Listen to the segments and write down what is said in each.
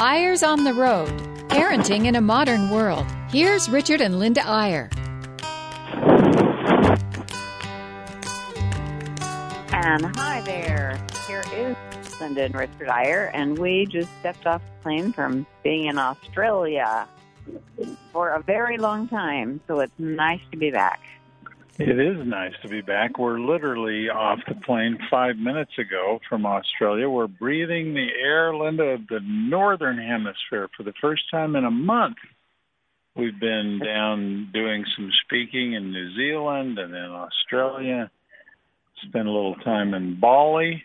Eyres on the Road Parenting in a Modern World. Here's Richard and Linda Eyre. And um, hi there. Here is Linda and Richard Eyre, and we just stepped off the plane from being in Australia for a very long time, so it's nice to be back. It is nice to be back. We're literally off the plane five minutes ago from Australia. We're breathing the air, Linda, of the northern hemisphere for the first time in a month. We've been down doing some speaking in New Zealand and in Australia. Spent a little time in Bali.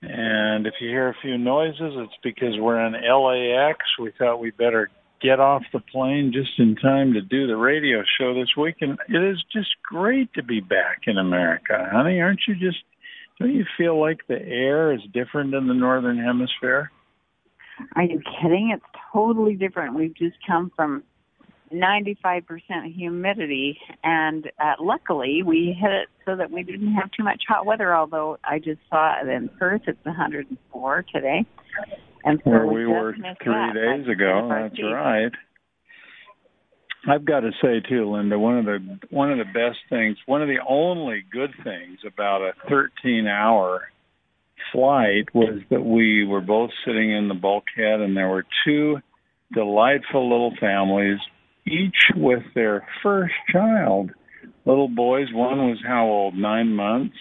And if you hear a few noises, it's because we're in LAX. We thought we better get off the plane just in time to do the radio show this week. And it is just great to be back in America, honey. Aren't you just, don't you feel like the air is different in the Northern Hemisphere? Are you kidding? It's totally different. We've just come from 95% humidity, and uh, luckily we hit it so that we didn't have too much hot weather. Although I just saw it in Perth, it's 104 today. And so where we were three days ago. That's right. I've got to say too, Linda, one of the one of the best things, one of the only good things about a 13-hour flight was that we were both sitting in the bulkhead, and there were two delightful little families, each with their first child. Little boys. One was how old? Nine months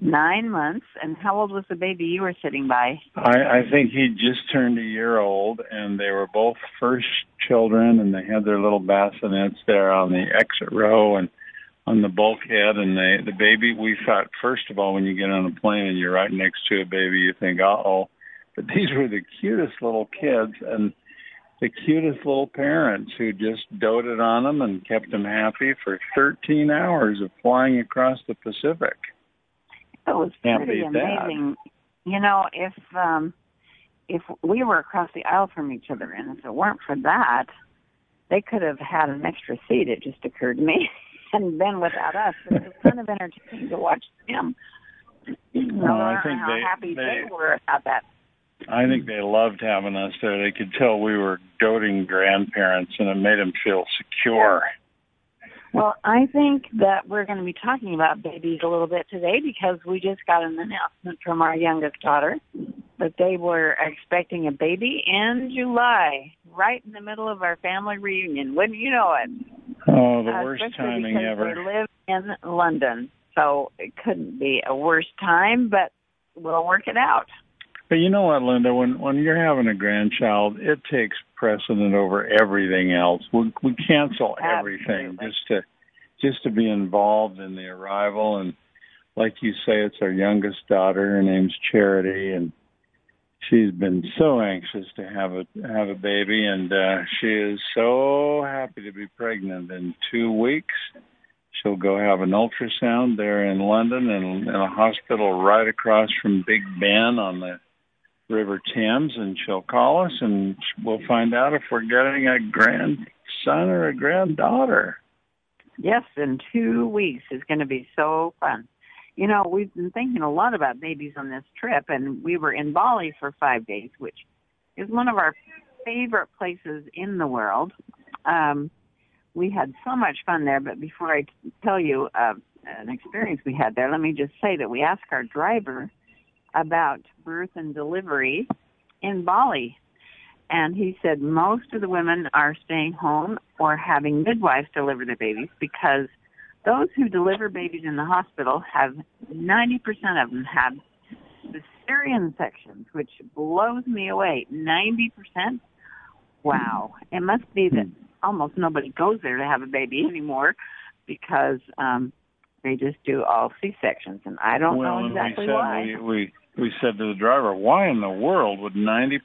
nine months. And how old was the baby you were sitting by? I, I think he just turned a year old, and they were both first children, and they had their little bassinets there on the exit row and on the bulkhead. And they, the baby, we thought, first of all, when you get on a plane and you're right next to a baby, you think, uh oh. But these were the cutest little kids, and the cutest little parents who just doted on them and kept them happy for 13 hours of flying across the Pacific. It was pretty amazing. That. You know, if um if we were across the aisle from each other and if it weren't for that, they could have had an extra seat, it just occurred to me, and been without us. It was kind of entertaining to watch them. Know, I think how they, happy they, they were about that. I think they loved having us there. They could tell we were doting grandparents, and it made them feel secure. Well, I think that we're going to be talking about babies a little bit today because we just got an announcement from our youngest daughter that they were expecting a baby in July, right in the middle of our family reunion. Wouldn't you know it? Oh, the uh, worst timing ever. They live in London, so it couldn't be a worse time, but we'll work it out. But you know what, Linda? When when you're having a grandchild, it takes precedent over everything else. We we cancel everything Absolutely. just to just to be involved in the arrival. And like you say, it's our youngest daughter. Her name's Charity, and she's been so anxious to have a have a baby, and uh, she is so happy to be pregnant. In two weeks, she'll go have an ultrasound there in London, and in a hospital right across from Big Ben on the River Thames, and she'll call us, and we'll find out if we're getting a grandson or a granddaughter. Yes, in two weeks is going to be so fun. You know, we've been thinking a lot about babies on this trip, and we were in Bali for five days, which is one of our favorite places in the world. Um, we had so much fun there, but before I tell you uh, an experience we had there, let me just say that we asked our driver about birth and delivery in Bali. And he said most of the women are staying home or having midwives deliver their babies because those who deliver babies in the hospital have 90% of them have cesarean sections, which blows me away. 90%? Wow. It must be that almost nobody goes there to have a baby anymore because um they just do all C sections and I don't well, know exactly we why. We, we we said to the driver, why in the world would 90%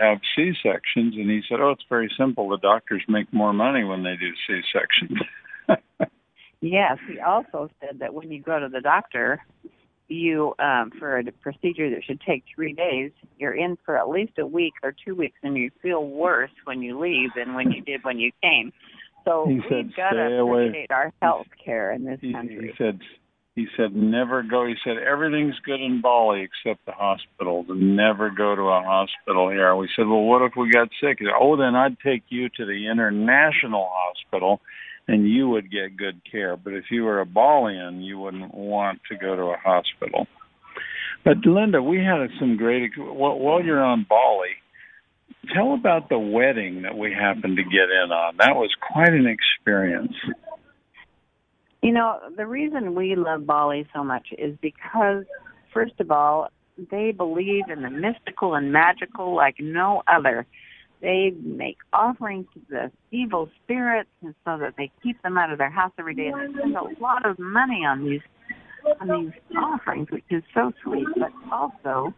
have C-sections? And he said, oh, it's very simple. The doctors make more money when they do C-sections. yes, he also said that when you go to the doctor, you, um, for a procedure that should take three days, you're in for at least a week or two weeks and you feel worse when you leave than when you did when you came. So he we've got to appreciate our health care in this he, country. He said, he said, never go. He said, everything's good in Bali except the hospitals. Never go to a hospital here. We said, well, what if we got sick? Said, oh, then I'd take you to the international hospital and you would get good care. But if you were a Balian, you wouldn't want to go to a hospital. But Linda, we had some great, while you're on Bali, tell about the wedding that we happened to get in on. That was quite an experience. You know, the reason we love Bali so much is because, first of all, they believe in the mystical and magical like no other. They make offerings to the evil spirits and so that they keep them out of their house every day. And they spend a lot of money on these on these offerings, which is so sweet. But also,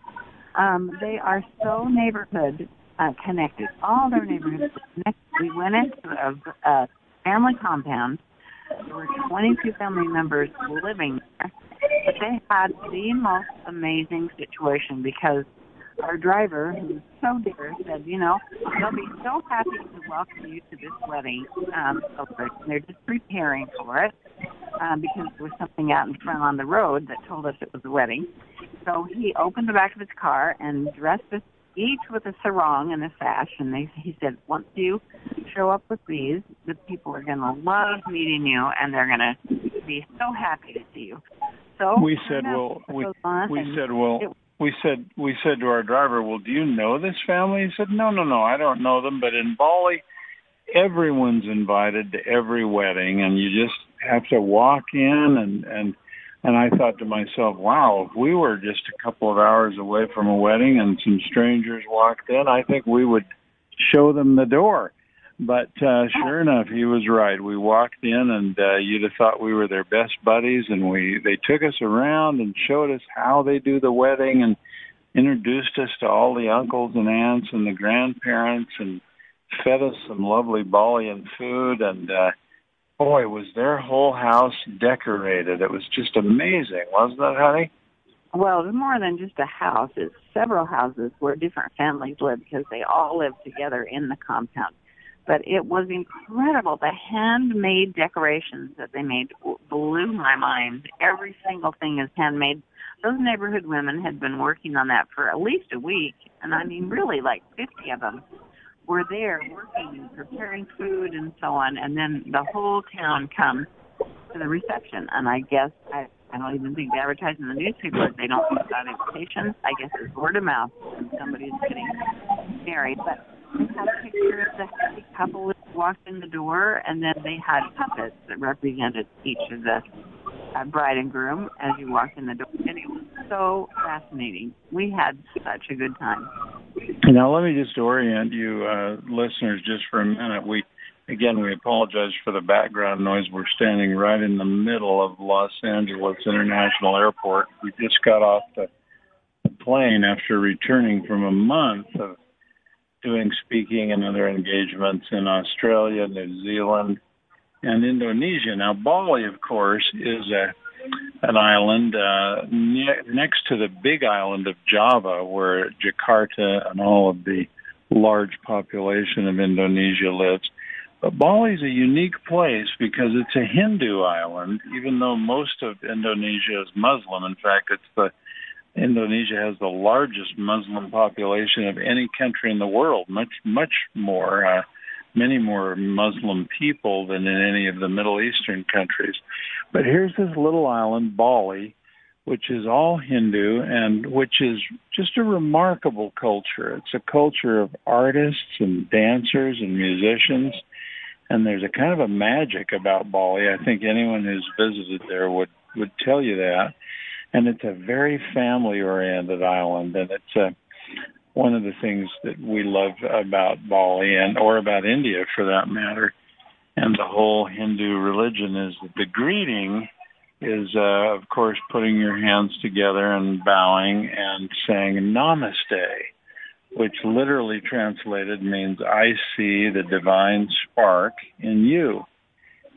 um, they are so neighborhood uh, connected. All their neighborhoods connected. We went into a, a family compound there were 22 family members living there, but they had the most amazing situation because our driver, who's so dear, said, you know, they'll be so happy to welcome you to this wedding um. They're just preparing for it um, because there was something out in front on the road that told us it was a wedding. So he opened the back of his car and dressed us each with a sarong and a sash, and they, he said, once you show up with these, the people are going to love meeting you, and they're going to be so happy to see you. So we said, well, we, we said, well, it, we said, we said to our driver, well, do you know this family? He said, no, no, no, I don't know them, but in Bali, everyone's invited to every wedding, and you just have to walk in and and and I thought to myself, wow, if we were just a couple of hours away from a wedding and some strangers walked in, I think we would show them the door. But uh, sure enough, he was right. We walked in, and uh, you'd have thought we were their best buddies. And we they took us around and showed us how they do the wedding, and introduced us to all the uncles and aunts and the grandparents, and fed us some lovely Balian food. And uh, boy, was their whole house decorated. It was just amazing, wasn't it, honey? Well, it's more than just a house. It's several houses where different families live because they all live together in the compound. But it was incredible. The handmade decorations that they made blew my mind. Every single thing is handmade. Those neighborhood women had been working on that for at least a week, and I mean, really, like 50 of them were there working preparing food and so on, and then the whole town comes to the reception. And I guess I, I don't even think they advertise in the newspaper. They don't put out invitations. I guess it's word of mouth when somebody's getting married. But they had a picture of the couple that walked in the door, and then they had puppets that represented each of the uh, bride and groom as you walked in the door. And it was so fascinating. We had such a good time. Now, let me just orient you, uh, listeners, just for a minute. We, again, we apologize for the background noise. We're standing right in the middle of Los Angeles International Airport. We just got off the plane after returning from a month of doing speaking and other engagements in Australia, New Zealand, and Indonesia. Now, Bali, of course, is a an island uh, ne- next to the big island of Java, where Jakarta and all of the large population of Indonesia lives. But Bali is a unique place because it's a Hindu island, even though most of Indonesia is Muslim. In fact, it's the Indonesia has the largest Muslim population of any country in the world, much much more. Uh, many more Muslim people than in any of the Middle Eastern countries. But here's this little island, Bali, which is all Hindu and which is just a remarkable culture. It's a culture of artists and dancers and musicians. And there's a kind of a magic about Bali. I think anyone who's visited there would, would tell you that. And it's a very family oriented island and it's a one of the things that we love about Bali and or about India for that matter, and the whole Hindu religion is that the greeting is, uh, of course, putting your hands together and bowing and saying Namaste, which literally translated means I see the divine spark in you.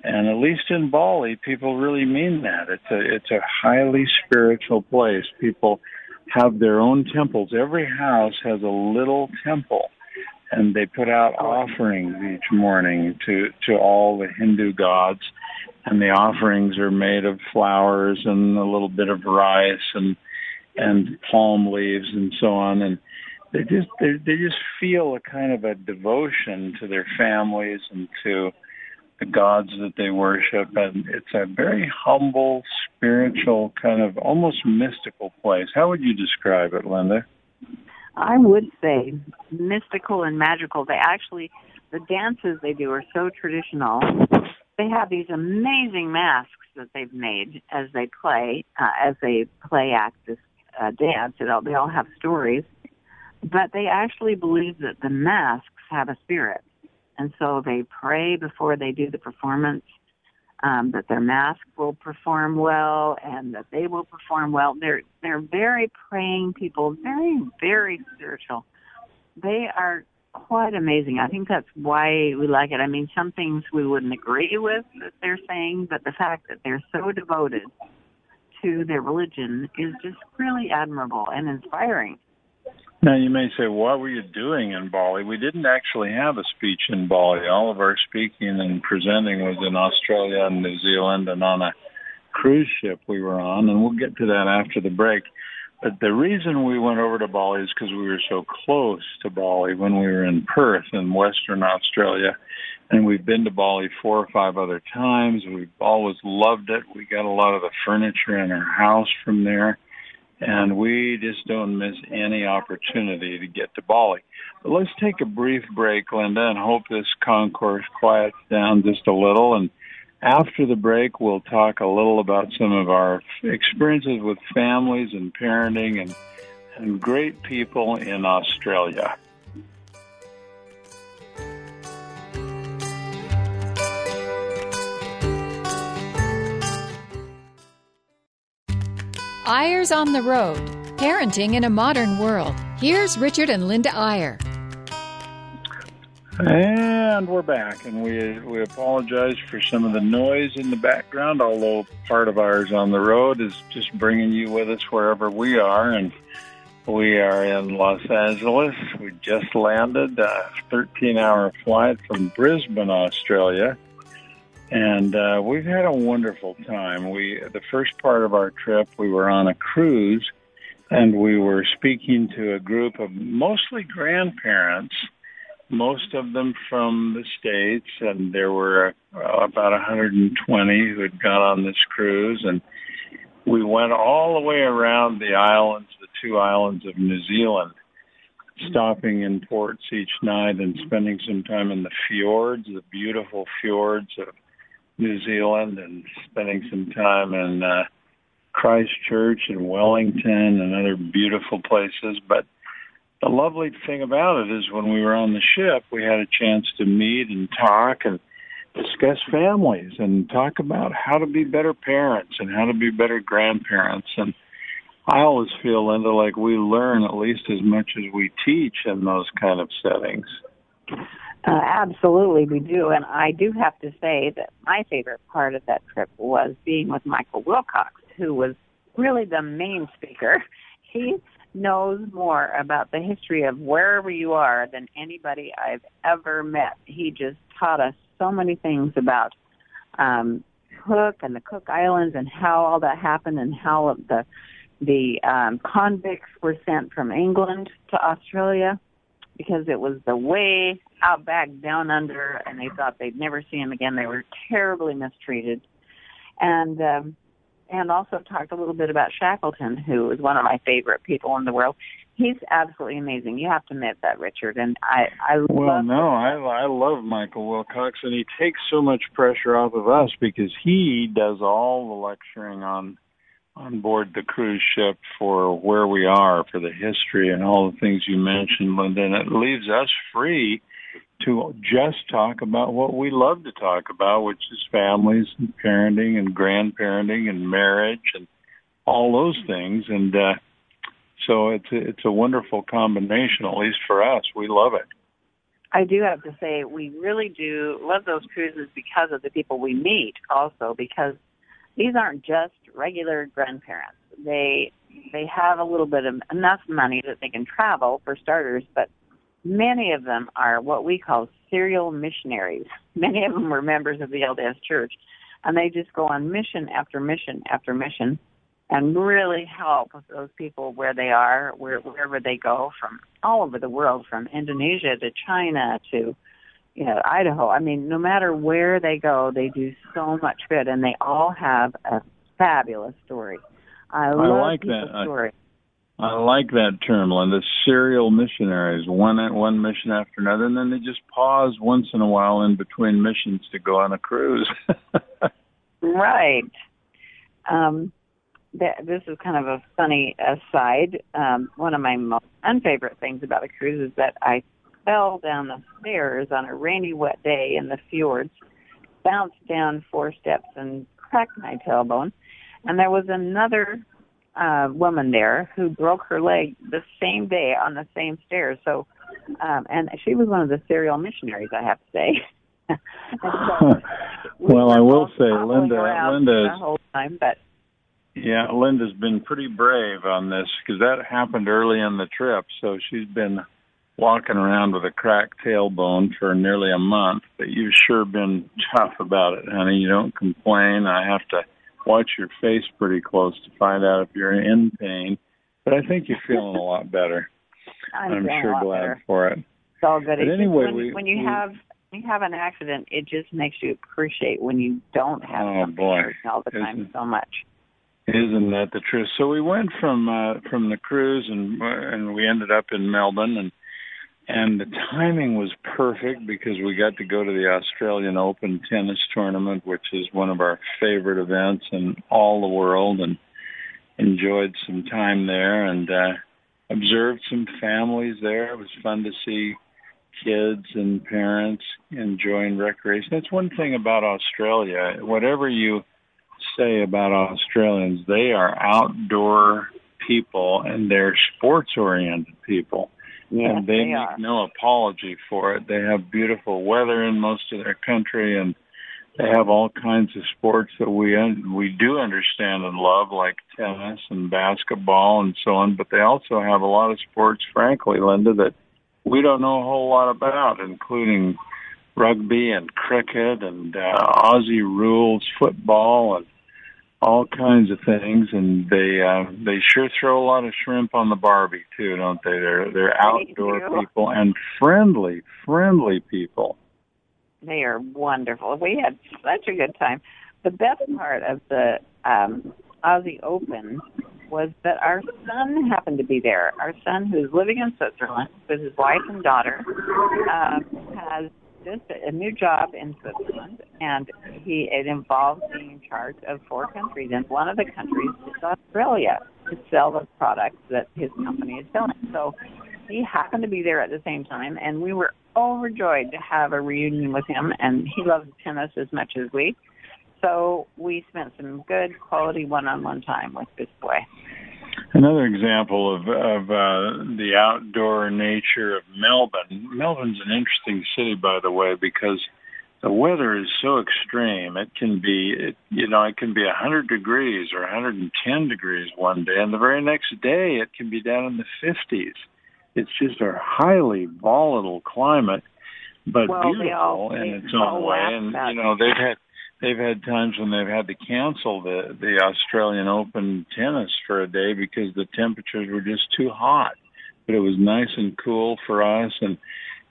And at least in Bali, people really mean that. It's a it's a highly spiritual place. People have their own temples. Every house has a little temple, and they put out oh. offerings each morning to to all the Hindu gods. and the offerings are made of flowers and a little bit of rice and and palm leaves and so on and they just they they just feel a kind of a devotion to their families and to the gods that they worship and it's a very humble spiritual kind of almost mystical place. How would you describe it linda? I would say mystical and magical. They actually the dances they do are so traditional. They have these amazing masks that they've made as they play uh, as they play act this uh, dance. You know they all have stories. But they actually believe that the masks have a spirit. And so they pray before they do the performance um, that their mask will perform well and that they will perform well. They're they're very praying people, very very spiritual. They are quite amazing. I think that's why we like it. I mean, some things we wouldn't agree with that they're saying, but the fact that they're so devoted to their religion is just really admirable and inspiring. Now you may say, what were you doing in Bali? We didn't actually have a speech in Bali. All of our speaking and presenting was in Australia and New Zealand and on a cruise ship we were on, and we'll get to that after the break. But the reason we went over to Bali is because we were so close to Bali when we were in Perth in Western Australia. And we've been to Bali four or five other times. We've always loved it. We got a lot of the furniture in our house from there and we just don't miss any opportunity to get to Bali. But let's take a brief break, Linda, and hope this concourse quiets down just a little. And after the break, we'll talk a little about some of our experiences with families and parenting and, and great people in Australia. Eyres on the Road Parenting in a Modern World. Here's Richard and Linda Eyre. And we're back, and we we apologize for some of the noise in the background. Although part of Eyres on the road is just bringing you with us wherever we are, and we are in Los Angeles. We just landed a 13-hour flight from Brisbane, Australia, and uh, we've had a wonderful time. We the first part of our trip, we were on a cruise, and we were speaking to a group of mostly grandparents, most of them from the states, and there were uh, about 120 who had gone on this cruise, and we went all the way around the islands, the two islands of New Zealand stopping in ports each night and spending some time in the fjords, the beautiful fjords of New Zealand and spending some time in uh, Christchurch and Wellington and other beautiful places. But the lovely thing about it is when we were on the ship, we had a chance to meet and talk and discuss families and talk about how to be better parents and how to be better grandparents. And I always feel, Linda, like we learn at least as much as we teach in those kind of settings. Uh, absolutely, we do. And I do have to say that my favorite part of that trip was being with Michael Wilcox, who was really the main speaker. He knows more about the history of wherever you are than anybody I've ever met. He just taught us so many things about um, Cook and the Cook Islands and how all that happened and how the the um, convicts were sent from England to Australia because it was the way out back down under and they thought they'd never see him again. They were terribly mistreated. And um and also talked a little bit about Shackleton, who is one of my favorite people in the world. He's absolutely amazing. You have to admit that, Richard. And I, I well, no, I, I love Michael Wilcox, and he takes so much pressure off of us because he does all the lecturing on on board the cruise ship for where we are, for the history and all the things you mentioned, Linda. And it leaves us free to just talk about what we love to talk about, which is families and parenting and grandparenting and marriage and all those things. And uh, so it's a, it's a wonderful combination, at least for us. We love it. I do have to say we really do love those cruises because of the people we meet also because these aren't just regular grandparents. They they have a little bit of enough money that they can travel for starters, but many of them are what we call serial missionaries. Many of them were members of the LDS Church. and they just go on mission after mission after mission and really help those people where they are, where, wherever they go from all over the world, from Indonesia to China to you know Idaho. I mean, no matter where they go, they do so much good, and they all have a fabulous story. I, I love like people's that. story. I, I like that term, Linda. Serial missionaries, one at one mission after another, and then they just pause once in a while in between missions to go on a cruise. Right. Um, that, this is kind of a funny aside. Um, one of my most unfavorite things about a cruise is that I fell down the stairs on a rainy, wet day in the fjords, bounced down four steps and cracked my tailbone. And there was another uh, woman there who broke her leg the same day on the same stairs. So, um, and she was one of the serial missionaries, I have to say. so we well, I will say, Linda, Linda the whole time, but Yeah, Linda's been pretty brave on this because that happened early in the trip. So she's been walking around with a cracked tailbone for nearly a month. But you've sure been tough about it, honey. You don't complain. I have to watch your face pretty close to find out if you're in pain. But I think you're feeling a lot better. I'm, I'm sure glad better. for it. It's all good. But anyway, when, we- when you we- have when you have an accident, it just makes you appreciate when you don't have Oh, something boy. all the time Isn't- so much. Isn't that the truth? So we went from uh, from the cruise and and we ended up in Melbourne and and the timing was perfect because we got to go to the Australian Open tennis tournament, which is one of our favorite events in all the world, and enjoyed some time there and uh, observed some families there. It was fun to see kids and parents enjoying recreation. That's one thing about Australia. Whatever you say about Australians, they are outdoor people and they're sports oriented people. And they, they make are. no apology for it. They have beautiful weather in most of their country and they have all kinds of sports that we un- we do understand and love like tennis and basketball and so on, but they also have a lot of sports frankly, Linda, that we don't know a whole lot about, including rugby and cricket and uh, Aussie rules football and all kinds of things. And they uh, they sure throw a lot of shrimp on the barbie too, don't they? They're they're outdoor do. people and friendly, friendly people. They are wonderful. We had such a good time. The best part of the um, Aussie Open was that our son happened to be there. Our son, who's living in Switzerland with his wife and daughter, um, has just a new job in Switzerland, and he it involves being in charge of four countries, and one of the countries is Australia to sell the products that his company is selling. So he happened to be there at the same time, and we were overjoyed to have a reunion with him. And he loves tennis as much as we, so we spent some good quality one-on-one time with this boy. Another example of of uh, the outdoor nature of Melbourne. Melbourne's an interesting city, by the way, because the weather is so extreme. It can be, it, you know, it can be 100 degrees or 110 degrees one day, and the very next day it can be down in the 50s. It's just a highly volatile climate, but Well, beautiful all- in its own way. And you know, they've had they've had times when they've had to cancel the the Australian Open tennis for a day because the temperatures were just too hot. But it was nice and cool for us, and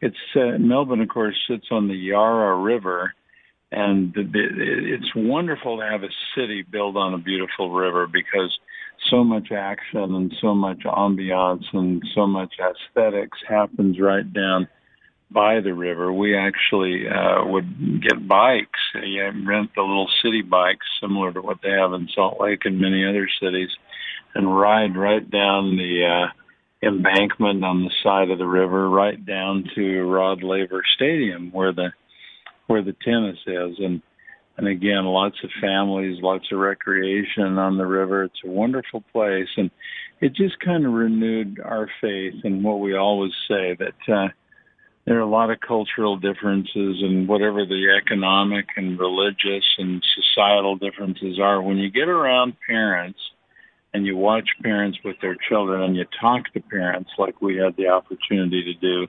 it's uh, Melbourne, of course, sits on the Yarra River, and the, the, it's wonderful to have a city built on a beautiful river because so much action and so much ambiance and so much aesthetics happens right down by the river. We actually uh, would get bikes, yeah, rent the little city bikes similar to what they have in Salt Lake and many other cities, and ride right down the uh, embankment on the side of the river, right down to Rod Laver Stadium where the where the tennis is, and and again, lots of families, lots of recreation on the river. It's a wonderful place, and it just kind of renewed our faith in what we always say that. Uh, there are a lot of cultural differences and whatever the economic and religious and societal differences are. When you get around parents and you watch parents with their children and you talk to parents like we had the opportunity to do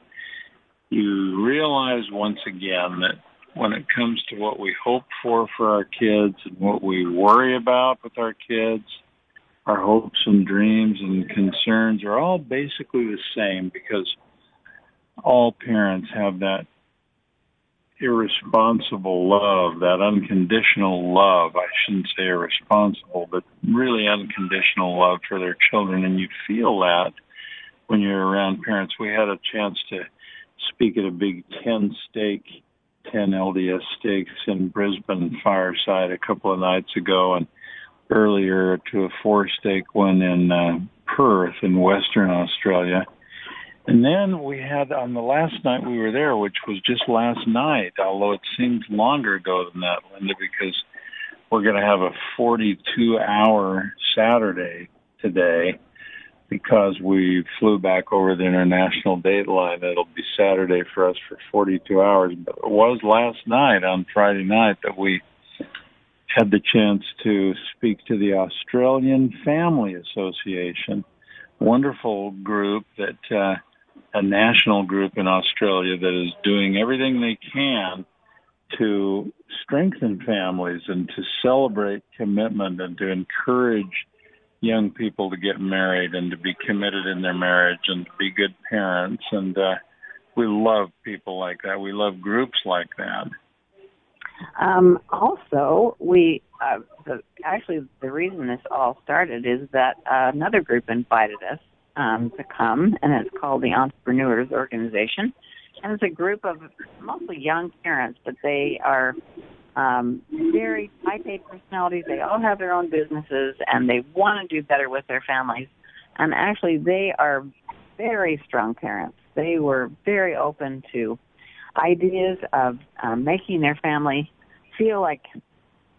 you realize once again that when it comes to what we hope for for our kids and what we worry about with our kids, our hopes and dreams and concerns are all basically the same because all parents have that irresponsible love, that unconditional love. I shouldn't say irresponsible, but really unconditional love for their children. And you feel that when you're around parents. We had a chance to speak at a big 10 stake, 10 LDS stakes in Brisbane Fireside a couple of nights ago, and earlier to a four stake one in uh, Perth in Western Australia. And then we had on the last night we were there, which was just last night, although it seems longer ago than that, Linda, because we're going to have a 42 hour Saturday today because we flew back over the international date line. It'll be Saturday for us for 42 hours. But it was last night on Friday night that we had the chance to speak to the Australian Family Association. Wonderful group that, uh, a national group in Australia that is doing everything they can to strengthen families and to celebrate commitment and to encourage young people to get married and to be committed in their marriage and to be good parents. And uh, we love people like that. We love groups like that. Um, also, we uh, the, actually the reason this all started is that uh, another group invited us um, to come, and it's called the Entrepreneurs Organization, and it's a group of mostly young parents, but they are um, very A personalities. They all have their own businesses, and they want to do better with their families. And actually, they are very strong parents. They were very open to ideas of um, making their family feel like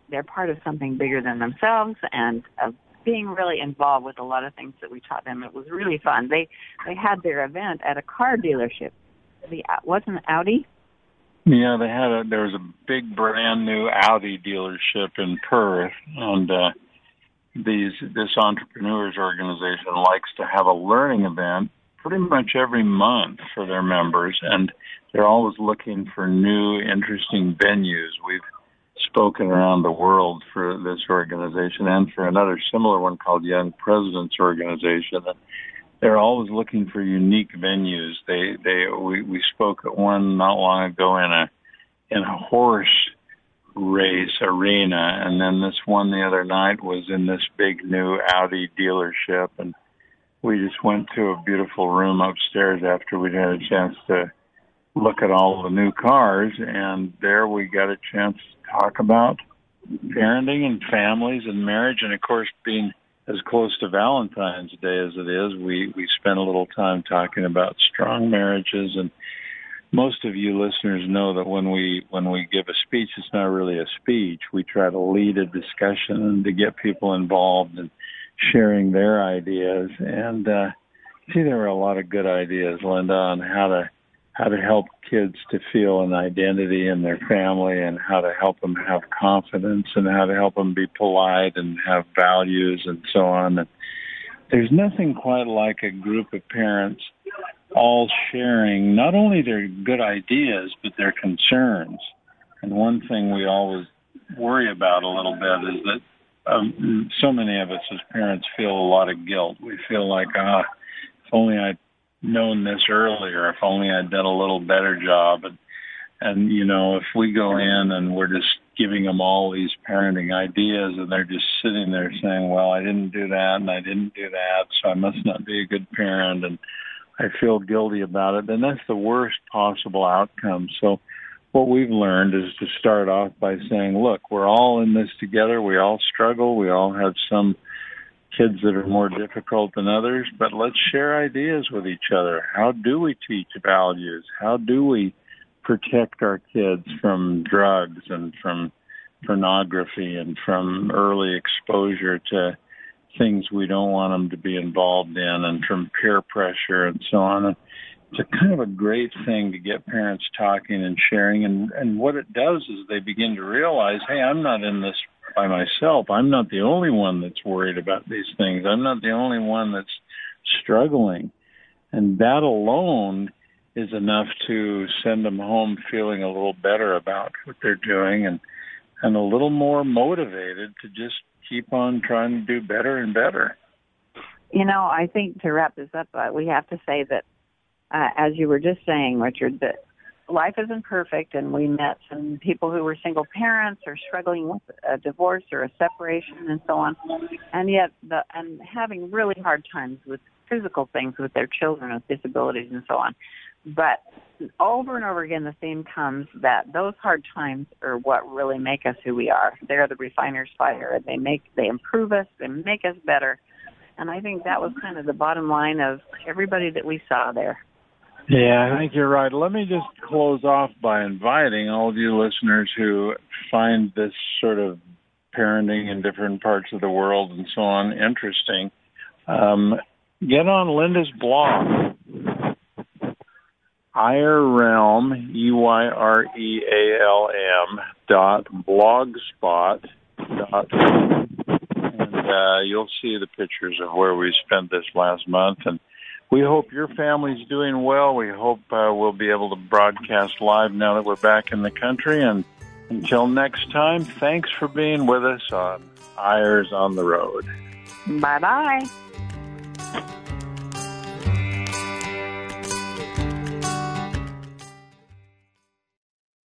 they're part of something bigger than themselves and of being really involved with a lot of things that we taught them. It was really fun. They they had their event at a car dealership. The wasn't Audi. Yeah, they had a there was a big brand new Audi dealership in Perth, and uh, these this entrepreneurs organization likes to have a learning event pretty much every month for their members, and they're always looking for new, interesting venues. We've spoken around the world for this organization and for another similar one called Young Presidents Organization. And they're always looking for unique venues. They they we, we spoke at one not long ago in a in a horse race arena, and then this one the other night was in this big new Audi dealership, and we just went to a beautiful room upstairs after we'd had a chance to look at all the new cars, and there we got a chance to talk about parenting and families and marriage, and of course, being as close to Valentine's Day as it is, we we spent a little time talking about strong marriages and most of you listeners know that when we when we give a speech it's not really a speech. We try to lead a discussion and to get people involved and sharing their ideas and uh see there were a lot of good ideas linda on how to how to help kids to feel an identity in their family and how to help them have confidence and how to help them be polite and have values and so on. And there's nothing quite like a group of parents all sharing not only their good ideas, but their concerns. And one thing we always worry about a little bit is that um, so many of us as parents feel a lot of guilt. We feel like, ah, if only I known this earlier. If only I'd done a little better job. And and you know, if we go in and we're just giving them all these parenting ideas, and they're just sitting there saying, "Well, I didn't do that, and I didn't do that, so I must not be a good parent," and I feel guilty about it, then that's the worst possible outcome. So what we've learned is to start off by saying, look, we're all in this together. We all struggle. We all have some kids that are more difficult than others, but let's share ideas with each other. How do we teach values? How do we protect our kids from drugs and from pornography and from early exposure to things we don't want them to be involved in and from peer pressure and so on. It's a kind of a great thing to get parents talking and sharing and, and what it does is they begin to realize, hey, I'm not in this by myself. I'm not the only one that's worried about these things. I'm not the only one that's struggling. And that alone is enough to send them home feeling a little better about what they're doing and and a little more motivated to just keep on trying to do better and better. You know, I think to wrap this up, uh, we have to say that, uh, as you were just saying, Richard, that life isn't perfect, and we met some people who were single parents or struggling with a divorce or a separation and so on, and yet the and having really hard times with physical things with their children with disabilities and so on. But over and over again, the theme comes that those hard times are what really make us who we are. They're the refiner's fire. They make, they improve us. They make us better. And I think that was kind of the bottom line of everybody that we saw there. Yeah, I think you're right. Let me just close off by inviting all of you listeners who find this sort of parenting in different parts of the world and so on interesting. Um, get on Linda's blog Realm, E-Y-R-E-A-L-M dot blogspot dot and uh, you'll see the pictures of where we spent this last month and we hope your family's doing well. We hope uh, we'll be able to broadcast live now that we're back in the country. And until next time, thanks for being with us on Eyres on the Road. Bye bye.